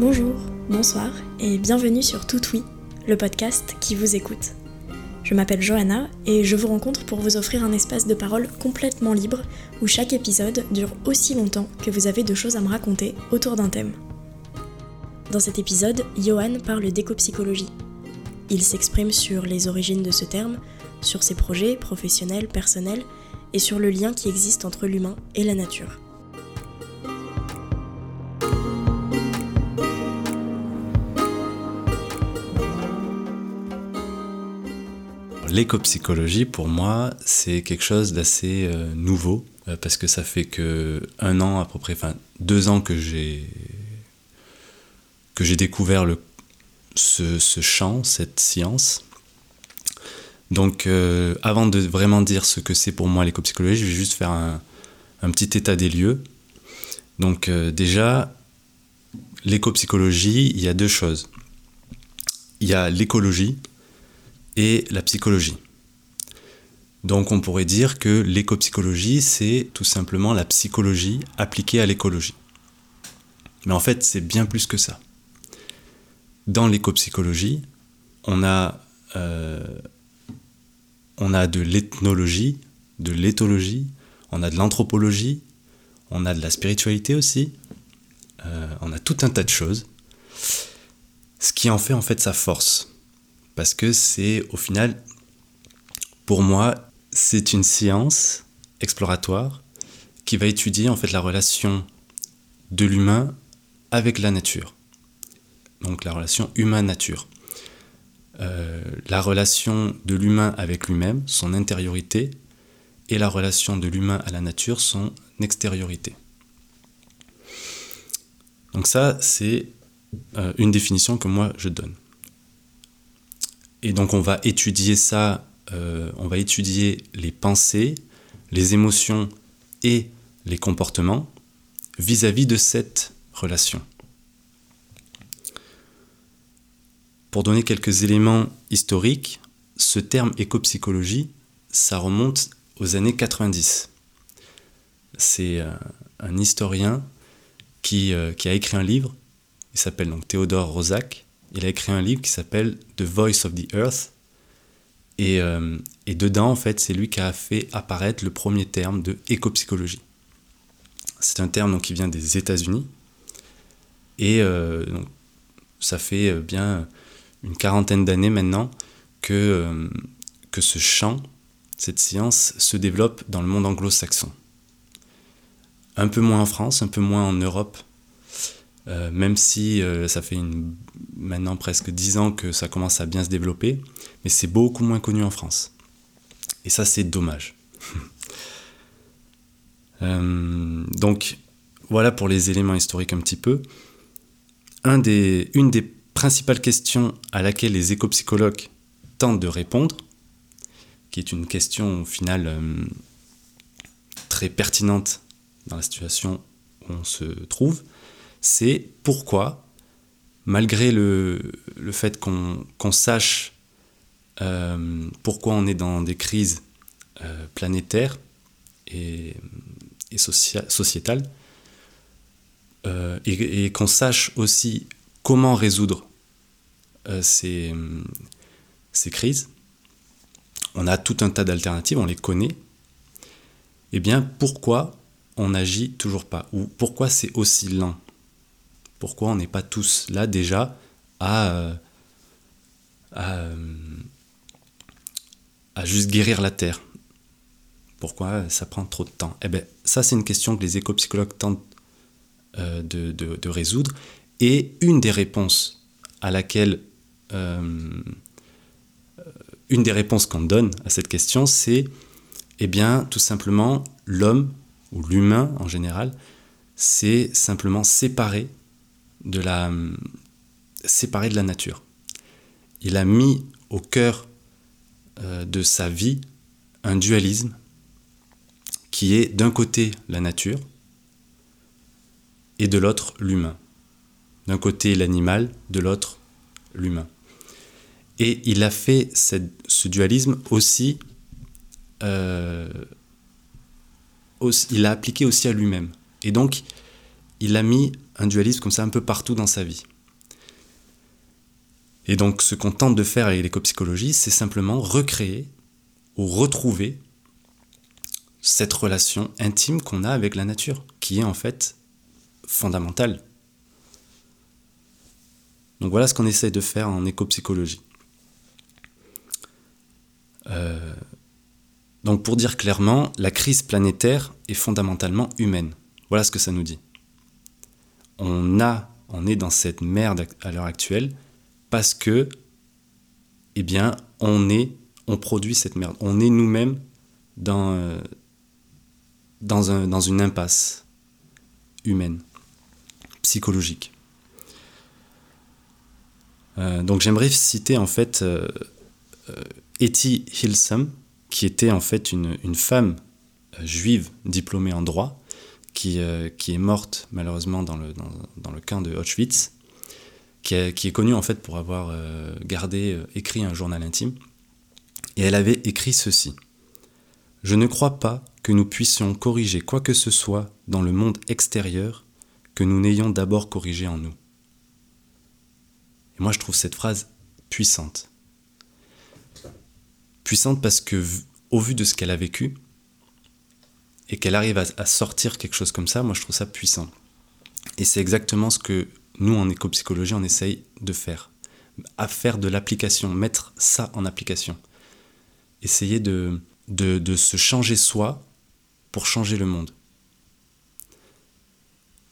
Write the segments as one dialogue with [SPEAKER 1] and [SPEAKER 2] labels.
[SPEAKER 1] Bonjour, bonsoir et bienvenue sur Tout Oui, le podcast qui vous écoute. Je m'appelle Johanna et je vous rencontre pour vous offrir un espace de parole complètement libre où chaque épisode dure aussi longtemps que vous avez de choses à me raconter autour d'un thème. Dans cet épisode, Johan parle d'éco-psychologie. Il s'exprime sur les origines de ce terme, sur ses projets professionnels, personnels et sur le lien qui existe entre l'humain et la nature.
[SPEAKER 2] L'éco-psychologie, pour moi, c'est quelque chose d'assez euh, nouveau, euh, parce que ça fait que un an à peu près, enfin deux ans que j'ai découvert ce, champ, cette science. Donc, euh, avant de vraiment dire ce que c'est pour moi l'éco-psychologie, je vais juste faire un, petit état des lieux. Donc, déjà, l'éco-psychologie, il y a deux choses. Il y a l'écologie, et la psychologie. Donc on pourrait dire que l'éco-psychologie, c'est tout simplement la psychologie appliquée à l'écologie. Mais en fait, c'est bien plus que ça. Dans l'éco-psychologie, on a, euh, on a de l'ethnologie, de l'éthologie, on a de l'anthropologie, on a de la spiritualité aussi, euh, on a tout un tas de choses, ce qui en fait en fait sa force parce que c'est au final, pour moi, c'est une science exploratoire qui va étudier en fait la relation de l'humain avec la nature. Donc la relation humain-nature. Euh, la relation de l'humain avec lui-même, son intériorité, et la relation de l'humain à la nature, son extériorité. Donc ça, c'est euh, une définition que moi je donne. Et donc on va étudier ça, euh, on va étudier les pensées, les émotions et les comportements vis-à-vis de cette relation. Pour donner quelques éléments historiques, ce terme éco-psychologie, ça remonte aux années 90. C'est euh, un historien qui, euh, qui, a écrit un livre, il s'appelle donc Théodore Rosac, il a écrit un livre qui s'appelle The Voice of the Earth. Et, euh, et dedans, en fait, c'est lui qui a fait apparaître le premier terme de éco-psychologie. C'est un terme donc, qui vient des États-Unis. Et euh, donc, ça fait euh, bien une quarantaine d'années maintenant que, que ce champ, cette science, se développe dans le monde anglo-saxon. Un peu moins en France, un peu moins en Europe, euh, même si euh, ça fait maintenant presque dix ans que ça commence à bien se développer, mais c'est beaucoup moins connu en France. Et ça, c'est dommage. euh, donc, voilà pour les éléments historiques un petit peu. Une des principales questions à laquelle les éco-psychologues tentent de répondre, qui est une question au final très pertinente dans la situation où on se trouve, c'est pourquoi, malgré le, fait qu'on sache euh, pourquoi on est dans des crises euh, planétaires et, sociétales, euh, et, qu'on sache aussi comment résoudre ces, ces crises, on a tout un tas d'alternatives, on les connaît, eh bien pourquoi on n'agit toujours pas? Ou pourquoi c'est aussi lent? Pourquoi on n'est pas tous là déjà à, euh, euh, à, juste guérir la Terre Pourquoi ça prend trop de temps? Eh bien, ça, c'est une question que les éco-psychologues tentent euh, de, résoudre. Et une des réponses à laquelle. une des réponses qu'on donne à cette question, c'est eh bien, tout simplement, l'homme, ou l'humain en général, c'est simplement séparer de la séparer de la nature. Il a mis au cœur euh, de sa vie un dualisme qui est d'un côté la nature et de l'autre l'humain. D'un côté l'animal, de l'autre l'humain. Et il a fait ce dualisme aussi, euh, aussi, il l'a appliqué aussi à lui-même. Et donc, il a mis un dualisme comme ça un peu partout dans sa vie. Et donc ce qu'on tente de faire avec l'éco-psychologie, c'est simplement recréer ou retrouver cette relation intime qu'on a avec la nature, qui est en fait fondamentale. Donc voilà ce qu'on essaye de faire en éco-psychologie. Euh, donc pour dire clairement, la crise planétaire est fondamentalement humaine. Voilà ce que ça nous dit. On est dans cette merde à l'heure actuelle parce que, eh on produit cette merde. On est nous-mêmes dans, euh, une impasse humaine, psychologique. Euh, donc j'aimerais citer en fait euh, Etty Hilsum, qui était en fait une femme juive diplômée en droit, qui, qui, est morte malheureusement dans le, dans, le camp de Auschwitz qui est, connue en fait pour avoir euh, gardé, euh, écrit un journal intime. Et elle avait écrit ceci. Je ne crois pas que nous puissions corriger quoi que ce soit dans le monde extérieur que nous n'ayons d'abord corrigé en nous. Et moi je trouve cette phrase puissante. Puissante parce que au vu de ce qu'elle a vécu, et qu'elle arrive à sortir quelque chose comme ça, moi je trouve ça puissant. Et c'est exactement ce que nous, en éco-psychologie, on essaye de faire. À faire de l'application, mettre ça en application. Essayer de, de, se changer soi pour changer le monde.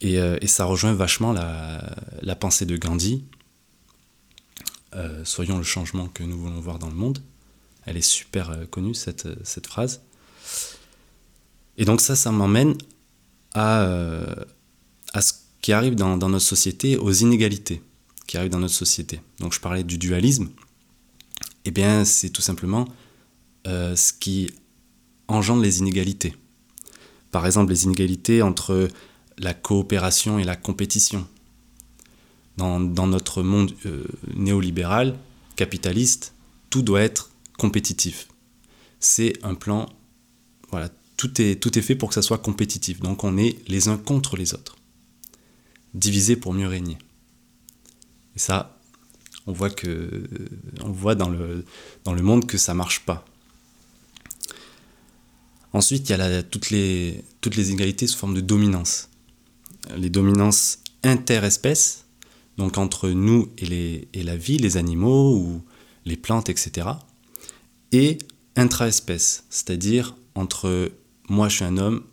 [SPEAKER 2] Et, euh, ça rejoint vachement la, pensée de Gandhi. Euh, soyons le changement que nous voulons voir dans le monde. Elle est super euh, connue, cette, cette, phrase. Et donc ça, ça m'emmène à, à ce qui arrivent dans, notre société, aux inégalités qui arrivent dans notre société. Donc je parlais du dualisme. Eh bien, c'est tout simplement euh, ce qui engendre les inégalités. Par exemple, les inégalités entre la coopération et la compétition. Dans, notre monde euh, néolibéral, capitaliste, tout doit être compétitif. C'est un plan, voilà, tout est, tout est fait pour que ça soit compétitif. Donc on est les uns contre les autres diviser pour mieux régner. Et ça, on voit, que, voit dans, le, monde que ça marche pas. Ensuite, il y a toutes, les, toutes les égalités sous forme de dominance. Les dominances interespèces, donc entre nous et, et la vie, les animaux ou les plantes, etc. Et intraespèces, c'est-à-dire entre moi je suis un homme,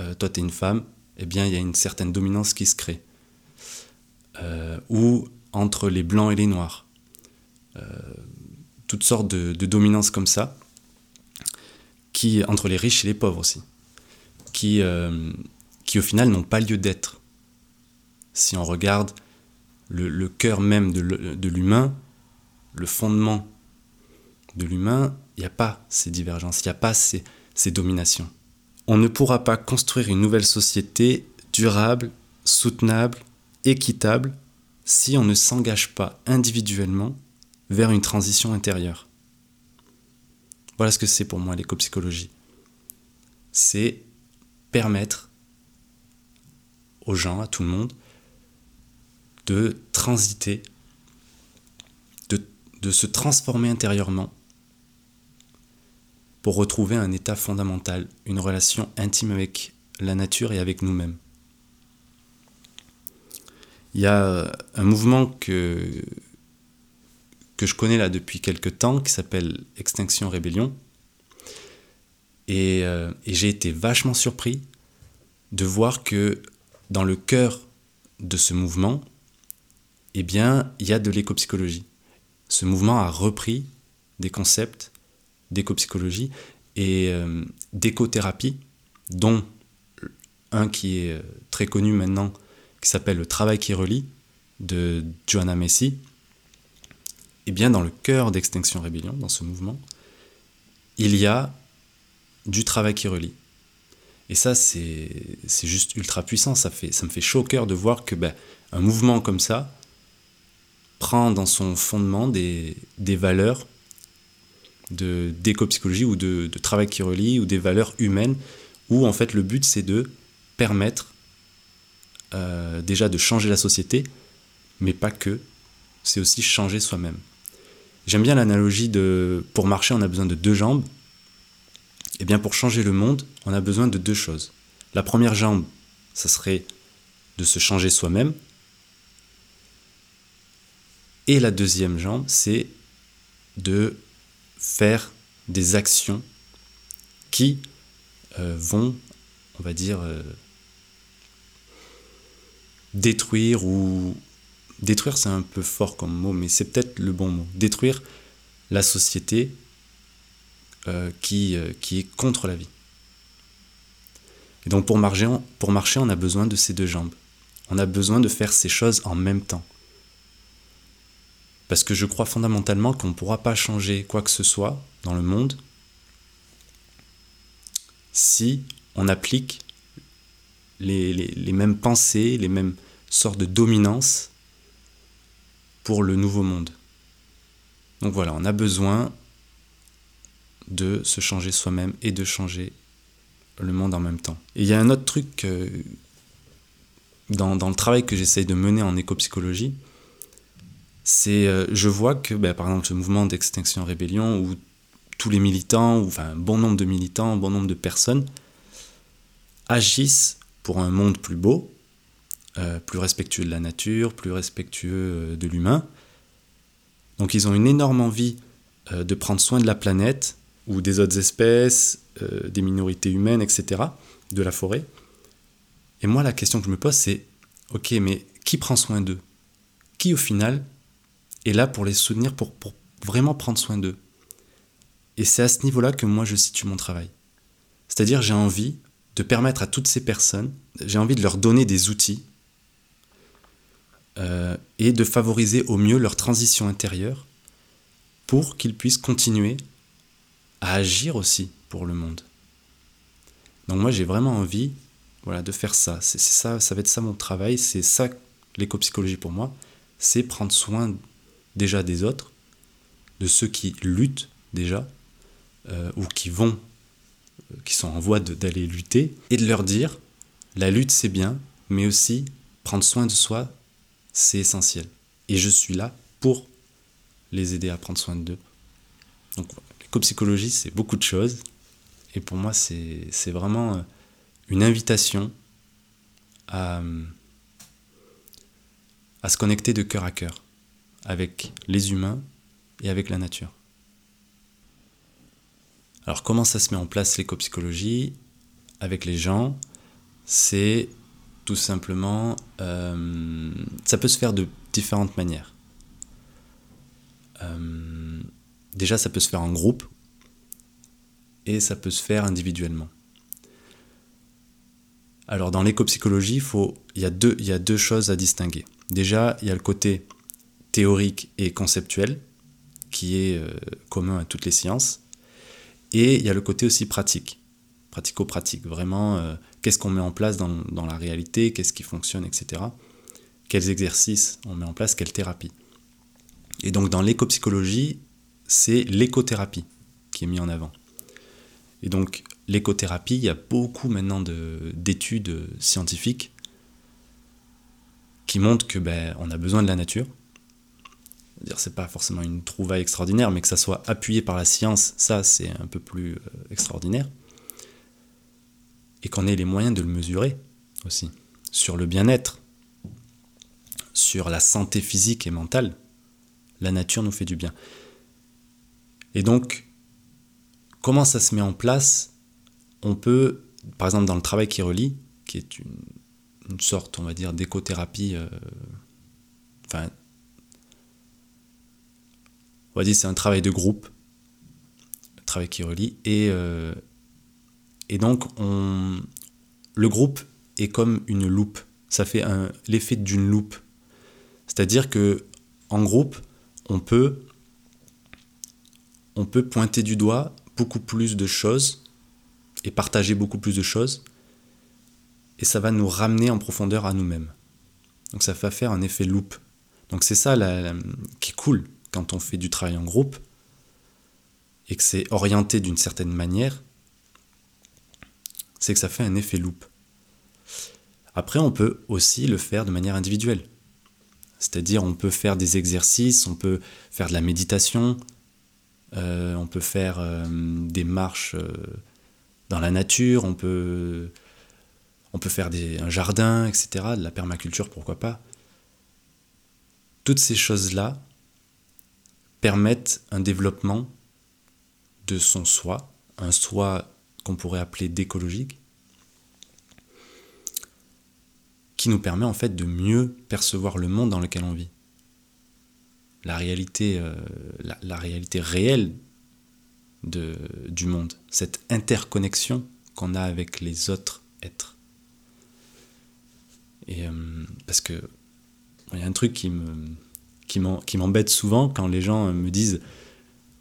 [SPEAKER 2] euh, toi tu es une femme, eh bien, il y a une certaine dominance qui se crée. Euh, ou entre les blancs et les noirs. Euh, toutes sortes de, dominances comme ça, qui, entre les riches et les pauvres aussi, qui, qui au final n'ont pas lieu d'être. Si on regarde le, cœur même de l'humain, le fondement de l'humain, il n'y a pas ces divergences, il n'y a pas ces dominations on ne pourra pas construire une nouvelle société durable, soutenable, équitable, si on ne s'engage pas individuellement vers une transition intérieure. Voilà ce que c'est pour moi l'éco-psychologie. C'est permettre aux gens, à tout le monde, de transiter, de, se transformer intérieurement pour retrouver un état fondamental, une relation intime avec la nature et avec nous-mêmes. Il y a un mouvement que, que je connais là depuis quelques temps qui s'appelle Extinction Rébellion. Et, euh, j'ai été vachement surpris de voir que dans le cœur de ce mouvement, eh bien, il y a de l'éco-psychologie. Ce mouvement a repris des concepts d'éco-psychologie et euh, d'écothérapie, dont un qui est euh, très connu maintenant, qui s'appelle Le travail qui relie, de Joanna Messi. Et bien dans le cœur d'Extinction Rébellion, dans ce mouvement, il y a du travail qui relie. Et ça, c'est juste ultra puissant. Ça, fait, ça me fait chaud au cœur de voir que ben, un mouvement comme ça prend dans son fondement des, des valeurs d'éco-psychologie ou de, travail qui relie ou des valeurs humaines où en fait le but c'est de permettre euh, déjà de changer la société, mais pas que. C'est aussi changer soi-même. J'aime bien l'analogie de pour marcher, on a besoin de deux jambes. Et eh bien pour changer le monde, on a besoin de deux choses. La première jambe, ça serait de se changer soi-même. Et la deuxième jambe, c'est de faire des actions qui euh, vont, on va dire, euh, détruire ou... Détruire, c'est un peu fort comme mot, mais c'est peut-être le bon mot. Détruire la société euh, qui, qui est contre la vie. Et donc pour marcher, pour marcher, on a besoin de ces deux jambes. On a besoin de faire ces choses en même temps. Parce que je crois fondamentalement qu'on ne pourra pas changer quoi que ce soit dans le monde si on applique les, mêmes pensées, les mêmes sortes de dominance pour le nouveau monde. Donc voilà, on a besoin de se changer soi-même et de changer le monde en même temps. Et il y a un autre truc dans, le travail que j'essaye de mener en éco-psychologie, c'est euh, je vois que ben, par exemple ce mouvement d'extinction rébellion où tous les militants, enfin bon nombre de militants, bon nombre de personnes agissent pour un monde plus beau, euh, plus respectueux de la nature, plus respectueux euh, de l'humain. Donc ils ont une énorme envie de prendre soin de la planète ou des autres espèces, des minorités humaines, etc., de la forêt. Et moi, la question que je me pose, c'est, ok, mais qui prend soin d'eux? Qui, au final, est là pour les soutenir, pour, vraiment prendre soin d'eux Et c'est à ce niveau-là que moi, je situe mon travail. C'est-à-dire, j'ai envie de permettre à toutes ces personnes, j'ai envie de leur donner des outils euh, et de favoriser au mieux leur transition intérieure pour qu'ils puissent continuer à agir aussi pour le monde. Donc moi j'ai vraiment envie voilà, de faire ça. Ça, ça va être ça mon travail, c'est ça l'éco-psychologie pour moi, c'est prendre soin déjà des autres, de ceux qui luttent déjà, euh, ou qui vont, euh, qui sont en voie d'aller lutter, et de leur dire, la lutte c'est bien, mais aussi prendre soin de soi, c'est essentiel. Et je suis là pour les aider à prendre soin d'eux. Donc l'éco-psychologie c'est beaucoup de choses, et pour moi c'est vraiment... Euh, une invitation à, à se connecter de cœur à cœur avec les humains et avec la nature. Alors comment ça se met en place l'éco-psychologie avec les gens? C'est tout simplement, euh, ça peut se faire de différentes manières. Euh, déjà, ça peut se faire en groupe et ça peut se faire individuellement. Alors dans l'éco-psychologie, il, y y a deux choses à distinguer. Déjà, il y a le côté théorique et conceptuel, qui est euh, commun à toutes les sciences. Et il y a le côté aussi pratique, pratico-pratique. Vraiment, euh, qu'est-ce qu'on met en place dans, dans la réalité, qu'est-ce qui fonctionne, etc. Quels exercices on met en place, quelle thérapie. Et donc dans l'éco-psychologie, c'est l'écothérapie qui est mis en avant. Et donc l'écothérapie, il y a beaucoup maintenant d'études scientifiques qui montrent que ben, on a besoin de la nature. C'est pas forcément une trouvaille extraordinaire, mais que ça soit appuyé par la science, ça c'est un peu plus euh, extraordinaire. Et qu'on ait les moyens de le mesurer aussi. Sur le bien-être, sur la santé physique et mentale, la nature nous fait du bien. Et donc, comment ça se met en place? On peut, par exemple, dans le travail qui relie, qui est une, sorte, on va dire, d'écothérapie, euh, enfin, on va dire c'est un travail de groupe, un travail qui relie, et, euh, et donc on, le groupe est comme une loupe, ça fait l'effet d'une loupe, c'est-à-dire que en groupe, on peut on peut pointer du doigt beaucoup plus de choses et partager beaucoup plus de choses. Et ça va nous ramener en profondeur à nous-mêmes. Donc ça va faire un effet loop. Donc c'est ça qui est cool quand on fait du travail en groupe et que c'est orienté d'une certaine manière, c'est que ça fait un effet loop. Après, on peut aussi le faire de manière individuelle. C'est-à-dire, on peut faire des exercices, on peut faire de la méditation, euh, on peut faire euh, des marches euh, dans la nature, on peut, on peut faire un jardin, etc., de la permaculture, pourquoi pas. Toutes ces choses-là permettent un développement de son soi, un soi qu'on pourrait appeler d'écologique, qui nous permet en fait de mieux percevoir le monde dans lequel on vit. La réalité, euh, réelle du monde, cette interconnexion qu'on a avec les autres êtres. Euh, parce que il y a un truc qui me qui m'embête souvent quand les gens me disent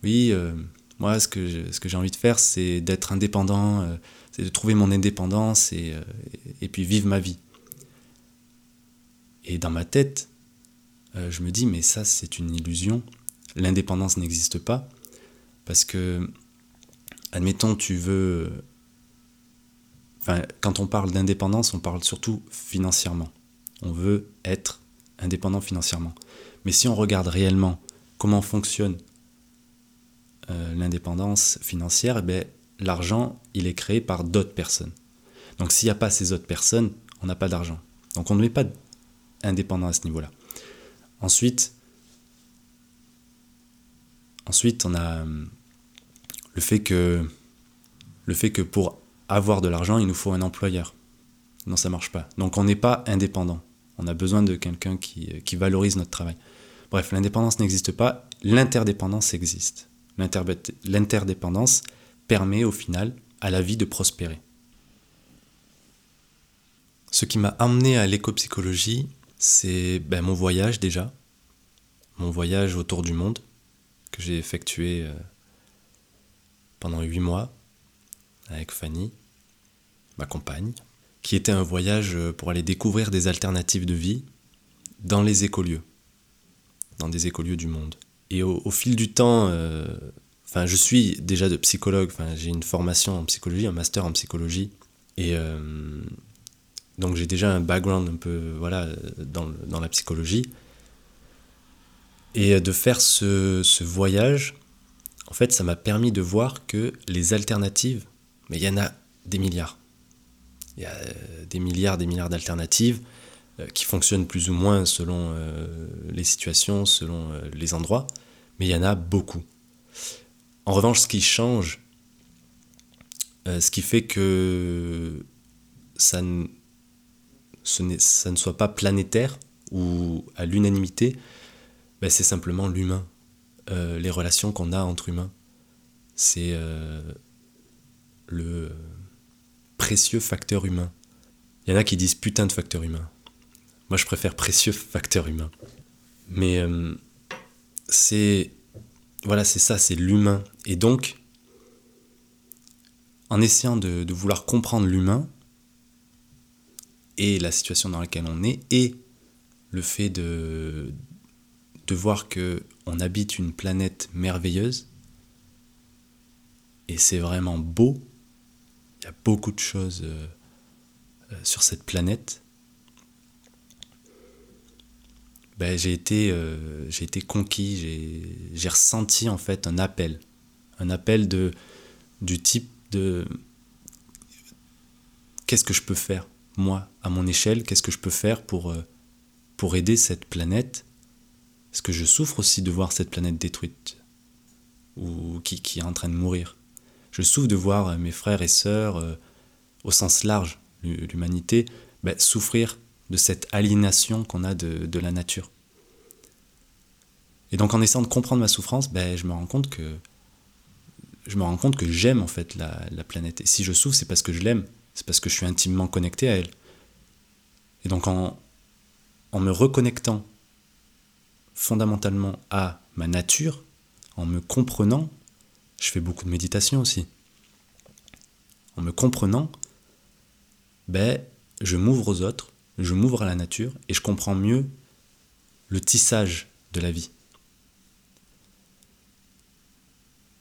[SPEAKER 2] oui euh, moi ce que j'ai envie de faire c'est d'être indépendant c'est de trouver mon indépendance et, et puis vivre ma vie et dans ma tête, euh, je me dis, mais ça, c'est une illusion. L'indépendance n'existe pas. Parce que, admettons, tu veux. Enfin, quand on parle d'indépendance, on parle surtout financièrement. On veut être indépendant financièrement. Mais si on regarde réellement comment fonctionne euh, l'indépendance financière, eh ben, l'argent, il est créé par d'autres personnes. Donc s'il n'y a pas ces autres personnes, on n'a pas d'argent. Donc on ne met pas indépendant à ce niveau-là. Ensuite, on a euh, le fait que pour avoir de l'argent, il nous faut un employeur. Non, ça marche pas. Donc on n'est pas indépendant. On a besoin de quelqu'un qui, euh, qui valorise notre travail. Bref, l'indépendance n'existe pas, l'interdépendance existe. L'interdépendance permet au final à la vie de prospérer. Ce qui m'a amené à l'éco-psychologie, c'est ben, mon voyage déjà, mon voyage autour du monde que j'ai effectué euh, pendant huit mois avec Fanny, ma compagne, qui était un voyage euh, pour aller découvrir des alternatives de vie dans les écolieux, dans des écolieux du monde. Et au, fil du temps, euh, je suis déjà de psychologue, enfin, j'ai une formation en psychologie, un master en psychologie, et donc j'ai déjà un background un peu voilà, dans, la psychologie. Et de faire ce voyage, en fait, ça m'a permis de voir que les alternatives, mais il y en a des milliards. Il y a euh, des milliards, des milliards d'alternatives euh, qui fonctionnent plus ou moins selon euh, les situations, selon les endroits, mais il y en a beaucoup. En revanche, ce qui change, ce qui fait que ça, ça ne soit pas planétaire ou à l'unanimité, ben c'est simplement l'humain, les relations qu'on a entre humains. C'est le précieux facteur humain. Il y en a qui disent putain de facteur humain. Moi je préfère précieux facteur humain. Mais euh, c'est voilà, c'est ça, c'est l'humain. Et donc, en essayant de vouloir comprendre l'humain, et la situation dans laquelle on est et le fait de, de voir que on habite une planète merveilleuse et c'est vraiment beau. Il y a beaucoup de choses euh, euh, sur cette planète. Ben, j'ai été, euh, été conquis, j'ai ressenti en fait un appel. Un appel de, du type de qu'est-ce que je peux faire moi, à mon échelle, qu'est-ce que je peux faire pour, pour aider cette planète? Est-ce que je souffre aussi de voir cette planète détruite ou qui est en train de mourir? Je souffre de voir euh, mes frères et sœurs, euh, au sens large, l'humanité, ben, souffrir de cette aliénation qu'on a de, la nature. Et donc en essayant de comprendre ma souffrance, ben, je me rends compte que je me rends compte que j'aime en fait la, la planète. Et si je souffre, c'est parce que je l'aime c'est parce que je suis intimement connecté à elle. Et donc en, en me reconnectant fondamentalement à ma nature, en me comprenant, je fais beaucoup de méditation aussi. En me comprenant, ben, je m'ouvre aux autres, je m'ouvre à la nature et je comprends mieux le tissage de la vie.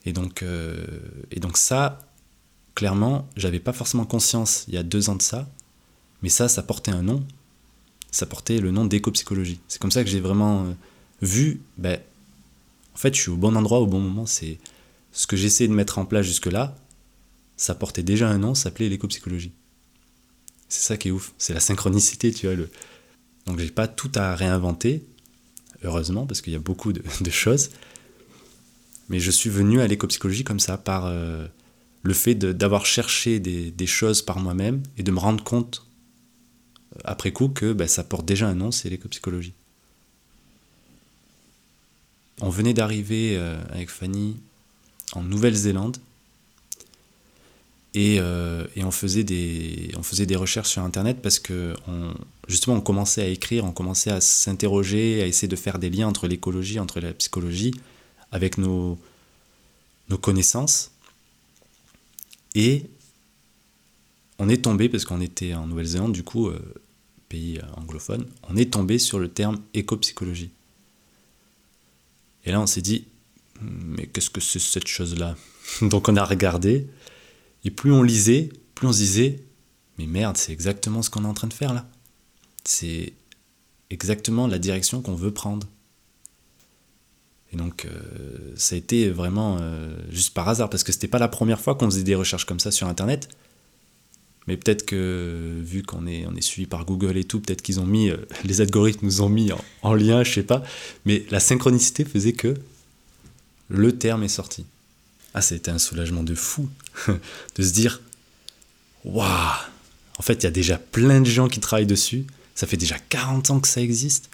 [SPEAKER 2] Et donc, euh, et donc ça, clairement, j'avais pas forcément conscience il y a deux ans de ça, Mais ça, ça portait un nom. Ça portait le nom d'éco-psychologie. C'est comme ça que j'ai vraiment euh, vu, ben, en fait, je suis au bon endroit au bon moment. C'est ce que j'essayais de mettre en place jusque-là, ça portait déjà un nom, ça s'appelait l'éco-psychologie. C'est ça qui est ouf, c'est la synchronicité, tu vois. Le... Donc j'ai pas tout à réinventer, heureusement, parce qu'il y a beaucoup de, choses. Mais je suis venu à l'éco-psychologie comme ça, par euh, le fait d'avoir cherché des, choses par moi-même et de me rendre compte euh, après coup que ben, ça porte déjà un nom, c'est l'éco-psychologie. On venait d'arriver euh, avec Fanny en Nouvelle-Zélande et, on, faisait des, on faisait des recherches sur Internet parce que justement on commençait à écrire, on commençait à s'interroger, à essayer de faire des liens entre l'écologie, entre la psychologie, avec nos, nos connaissances. Et on est tombé, parce qu'on était en Nouvelle-Zélande, du coup, euh, pays anglophone, on est tombé sur le terme éco-psychologie. Et là, on s'est dit, mais qu'est-ce que c'est cette chose-là Donc on a regardé, et plus on lisait, plus on se disait, mais merde, c'est exactement ce qu'on est en train de faire là. C'est exactement la direction qu'on veut prendre. Et donc, euh, ça a été vraiment euh, juste par hasard, parce que c'était pas la première fois qu'on faisait des recherches comme ça sur Internet. Mais peut-être que, vu qu'on est, suivi par Google et tout, peut-être qu'ils ont mis, euh, les algorithmes nous ont mis en, lien, je sais pas. Mais la synchronicité faisait que le terme est sorti. Ah, c'était un soulagement de fou de se dire, waouh, en fait, il y a déjà plein de gens qui travaillent dessus. Ça fait déjà 40 ans que ça existe.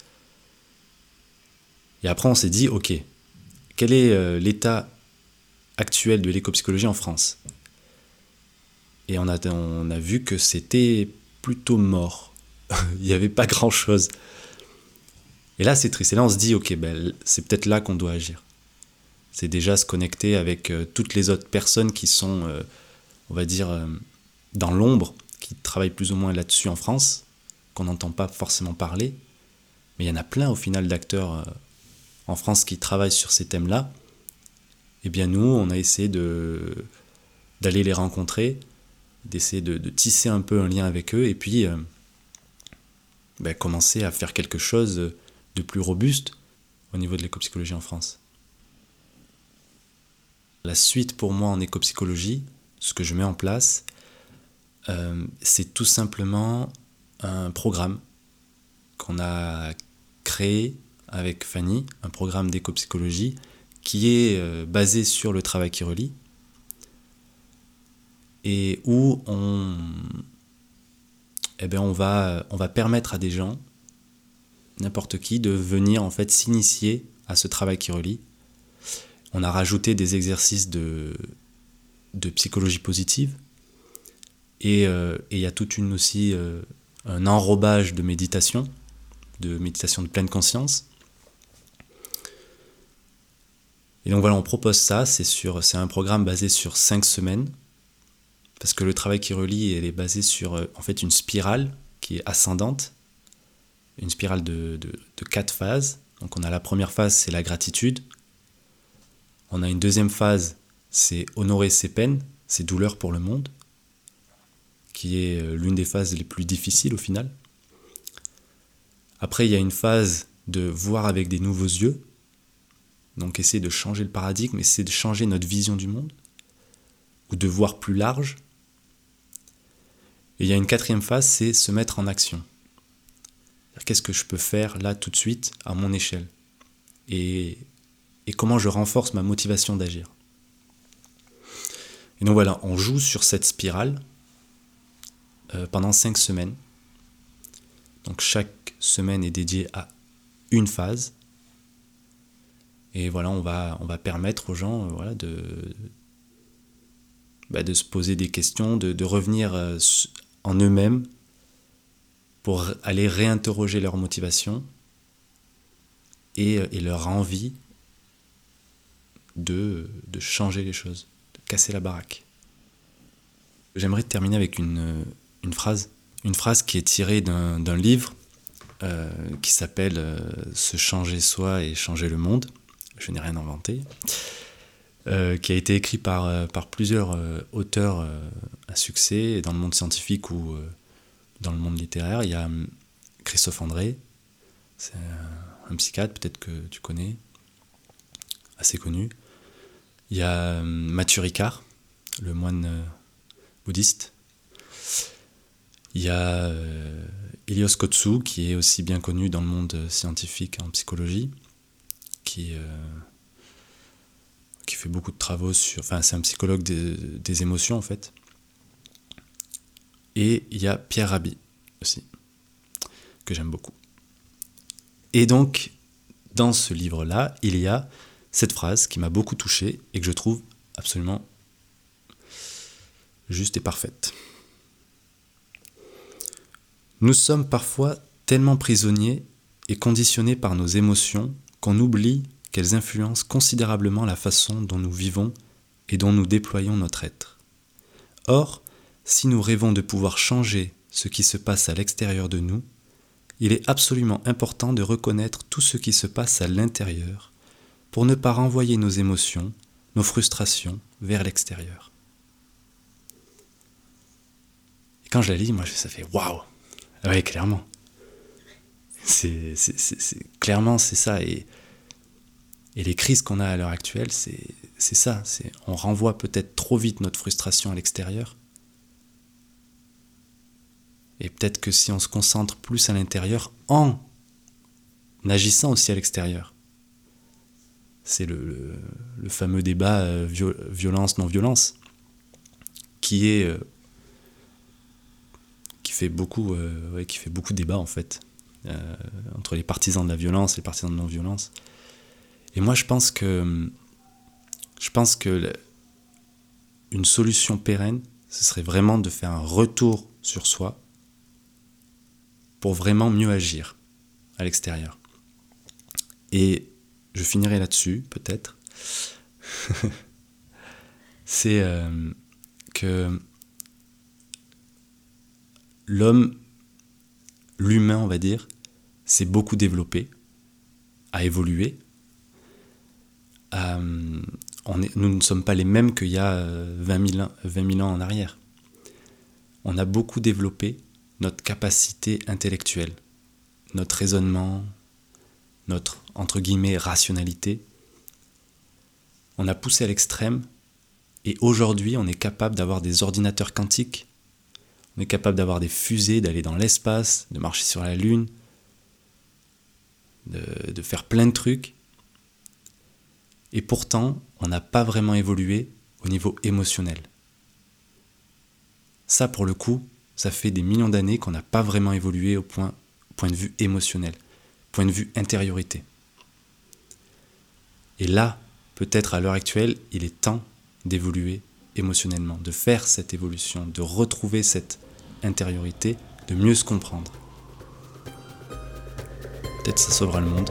[SPEAKER 2] Et après, on s'est dit, ok, quel est euh, l'état actuel de l'éco-psychologie en France? Et on a, on a vu que c'était plutôt mort. Il n'y avait pas grand-chose. Et là, c'est triste. Et là, on se dit, ok, ben, c'est peut-être là qu'on doit agir. C'est déjà se connecter avec euh, toutes les autres personnes qui sont, euh, on va dire, dans l'ombre, qui travaillent plus ou moins là-dessus en France, qu'on n'entend pas forcément parler. Mais il y en a plein au final d'acteurs en France qui travaillent sur ces thèmes-là, eh bien nous, on a essayé de, d'aller les rencontrer, d'essayer de, tisser un peu un lien avec eux, et puis euh, ben, commencer à faire quelque chose de plus robuste au niveau de l'écopsychologie en France. La suite pour moi en écopsychologie, ce que je mets en place, euh, c'est tout simplement un programme qu'on a créé avec Fanny, un programme d'éco-psychologie qui est euh, basé sur le travail qui relie et où on, eh bien on, va, on va permettre à des gens, n'importe qui, de venir en fait s'initier à ce travail qui relie. On a rajouté des exercices de, psychologie positive. Et euh, il y a toute une aussi euh, un enrobage de méditation, de méditation de pleine conscience. Et donc voilà, on propose ça, c'est, sur, c'est un programme basé sur 5 semaines, parce que le travail qui relie, elle est basé sur euh, en fait une spirale qui est ascendante, une spirale de, 4 phases. Donc on a la première phase, c'est la gratitude. On a une deuxième phase, c'est honorer ses peines, ses douleurs pour le monde, qui est euh, l'une des phases les plus difficiles au final. Après, il y a une phase de voir avec des nouveaux yeux, donc essayer de changer le paradigme, essayer de changer notre vision du monde, ou de voir plus large. Et il y a une quatrième phase, c'est se mettre en action. Qu'est-ce que je peux faire là tout de suite à mon échelle? Et, et comment je renforce ma motivation d'agir. Et donc voilà, on joue sur cette spirale euh, pendant cinq semaines. Donc chaque semaine est dédiée à une phase et voilà, on va, on va permettre aux gens euh, voilà, de, bah, de se poser des questions, de, revenir euh, en eux-mêmes pour aller réinterroger leur motivation et, et leur envie de, de, changer les choses, de casser la baraque. J'aimerais terminer avec une, une, phrase, une phrase qui est tirée d'un livre qui s'appelle Se changer soi et changer le monde je n'ai rien inventé, euh, qui a été écrit par, euh, par plusieurs euh, auteurs à succès dans le monde scientifique ou dans le monde littéraire. Il y a hum, Christophe André, c'est un psychiatre, peut-être que tu connais, assez connu. Il y a hum, Mathieu Ricard, le moine euh, bouddhiste. Il y a euh, Ilios Kotsu, qui est aussi bien connu dans le monde scientifique en psychologie, qui, euh, fait beaucoup de travaux sur. Enfin, c'est un psychologue des, des, émotions en fait. Et il y a Pierre Rabhi aussi, que j'aime beaucoup. Et donc, dans ce livre-là, il y a cette phrase qui m'a beaucoup touché et que je trouve absolument juste et parfaite. Nous sommes parfois tellement prisonniers et conditionnés par nos émotions qu'on oublie qu'elles influencent considérablement la façon dont nous vivons et dont nous déployons notre être. Or, si nous rêvons de pouvoir changer ce qui se passe à l'extérieur de nous, il est absolument important de reconnaître tout ce qui se passe à l'intérieur pour ne pas renvoyer nos émotions, nos frustrations vers l'extérieur. Et quand je la lis, moi, ça fait waouh Oui, clairement. C'est, clairement, c'est ça. Et, les crises qu'on a à l'heure actuelle, c'est, ça. C'est, on renvoie peut-être trop vite notre frustration à l'extérieur et peut-être que si on se concentre plus à l'intérieur en agissant aussi à l'extérieur, c'est le, fameux débat euh, violence-non-violence, qui est euh, qui fait beaucoup euh, qui fait beaucoup de débat en fait entre les partisans de la violence et les partisans de non-violence. Et moi je pense que je pense que une solution pérenne, ce serait vraiment de faire un retour sur soi pour vraiment mieux agir à l'extérieur. Et je finirai là-dessus, peut-être. C'est euh, que l'homme, l'humain, on va dire, s'est beaucoup développé, a évolué. Euh, nous ne sommes pas les mêmes qu'il y a 20 000, 20 000 ans en arrière. On a beaucoup développé notre capacité intellectuelle, notre raisonnement, notre, entre rationalité. On a poussé à l'extrême et aujourd'hui on est capable d'avoir des ordinateurs quantiques, on est capable d'avoir des fusées, d'aller dans l'espace, de marcher sur la Lune, de, faire plein de trucs. Et pourtant, on n'a pas vraiment évolué au niveau émotionnel. Ça, pour le coup, ça fait des millions d'années qu'on n'a pas vraiment évolué au point, point de vue émotionnel, point de vue intériorité. Et là, peut-être à l'heure actuelle, il est temps d'évoluer émotionnellement, de faire cette évolution, de retrouver cette intériorité, de mieux se comprendre. Peut-être ça sauvera le monde.